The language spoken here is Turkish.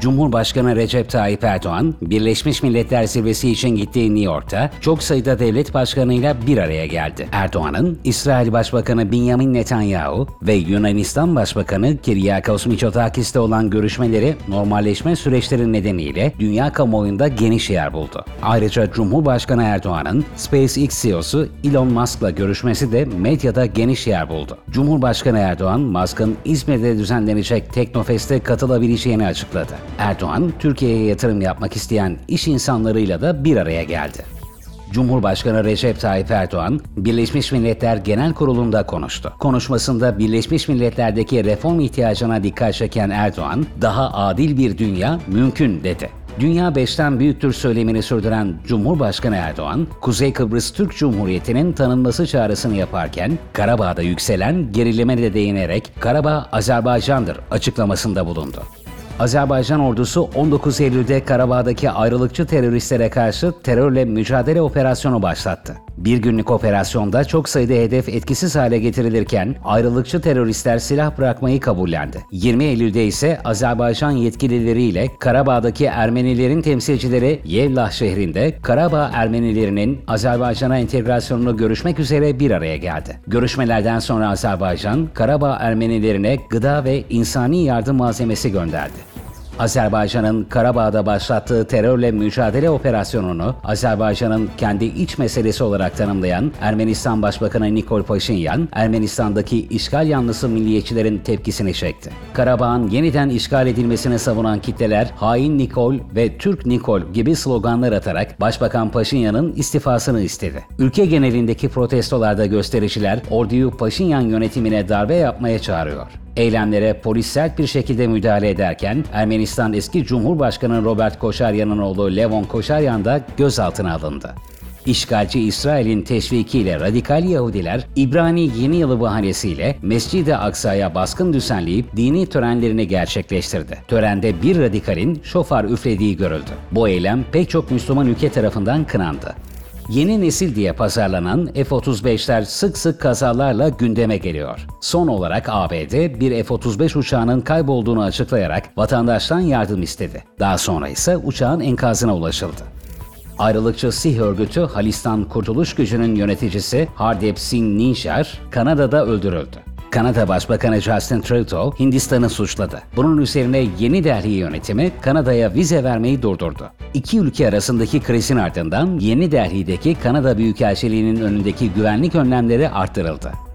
Cumhurbaşkanı Recep Tayyip Erdoğan, Birleşmiş Milletler Zirvesi için gittiği New York'ta çok sayıda devlet başkanıyla bir araya geldi. Erdoğan'ın İsrail Başbakanı Benjamin Netanyahu ve Yunanistan Başbakanı Kyriakos Mitsotakis'te olan görüşmeleri normalleşme süreçleri nedeniyle dünya kamuoyunda geniş yer buldu. Ayrıca Cumhurbaşkanı Erdoğan'ın SpaceX CEO'su Elon Musk'la görüşmesi de medyada geniş yer buldu. Cumhurbaşkanı Erdoğan, Musk'ın İzmir'de düzenlenecek Teknofest'e katılabileceğini açıkladı. Erdoğan, Türkiye'ye yatırım yapmak isteyen iş insanlarıyla da bir araya geldi. Cumhurbaşkanı Recep Tayyip Erdoğan, Birleşmiş Milletler Genel Kurulu'nda konuştu. Konuşmasında Birleşmiş Milletler'deki reform ihtiyacına dikkat çeken Erdoğan, daha adil bir dünya mümkün dedi. Dünya beşten büyüktür söylemini sürdüren Cumhurbaşkanı Erdoğan, Kuzey Kıbrıs Türk Cumhuriyeti'nin tanınması çağrısını yaparken, Karabağ'da yükselen gerilime de değinerek Karabağ Azerbaycan'dır açıklamasında bulundu. Azerbaycan ordusu 19 Eylül'de Karabağ'daki ayrılıkçı teröristlere karşı terörle mücadele operasyonu başlattı. Bir günlük operasyonda çok sayıda hedef etkisiz hale getirilirken ayrılıkçı teröristler silah bırakmayı kabullendi. 20 Eylül'de ise Azerbaycan yetkilileriyle Karabağ'daki Ermenilerin temsilcileri Yevlah şehrinde Karabağ Ermenilerinin Azerbaycan'a entegrasyonunu görüşmek üzere bir araya geldi. Görüşmelerden sonra Azerbaycan, Karabağ Ermenilerine gıda ve insani yardım malzemesi gönderdi. Azerbaycan'ın Karabağ'da başlattığı terörle mücadele operasyonunu Azerbaycan'ın kendi iç meselesi olarak tanımlayan Ermenistan Başbakanı Nikol Paşinyan, Ermenistan'daki işgal yanlısı milliyetçilerin tepkisini çekti. Karabağ'ın yeniden işgal edilmesini savunan kitleler hain Nikol ve Türk Nikol gibi sloganlar atarak Başbakan Paşinyan'ın istifasını istedi. Ülke genelindeki protestolarda göstericiler orduyu Paşinyan yönetimine darbe yapmaya çağırıyor. Eylemlere polis sert bir şekilde müdahale ederken Ermenistan eski Cumhurbaşkanı Robert Koşaryan'ın oğlu Levon Koşaryan da gözaltına alındı. İşgalci İsrail'in teşvikiyle radikal Yahudiler İbrani Yeni Yılı bahanesiyle Mescid-i Aksa'ya baskın düzenleyip dini törenlerini gerçekleştirdi. Törende bir radikalin şofar üflediği görüldü. Bu eylem pek çok Müslüman ülke tarafından kınandı. Yeni nesil diye pazarlanan F-35'ler sık sık kazalarla gündeme geliyor. Son olarak ABD bir F-35 uçağının kaybolduğunu açıklayarak vatandaştan yardım istedi. Daha sonra ise uçağın enkazına ulaşıldı. Ayrılıkçı Sih örgütü Halistan Kurtuluş Gücü'nün yöneticisi Hardep Singh Ninjar Kanada'da öldürüldü. Kanada Başbakanı Justin Trudeau Hindistan'ı suçladı. Bunun üzerine Yeni Delhi yönetimi Kanada'ya vize vermeyi durdurdu. İki ülke arasındaki krizin ardından Yeni Delhi'deki Kanada Büyükelçiliği'nin önündeki güvenlik önlemleri arttırıldı.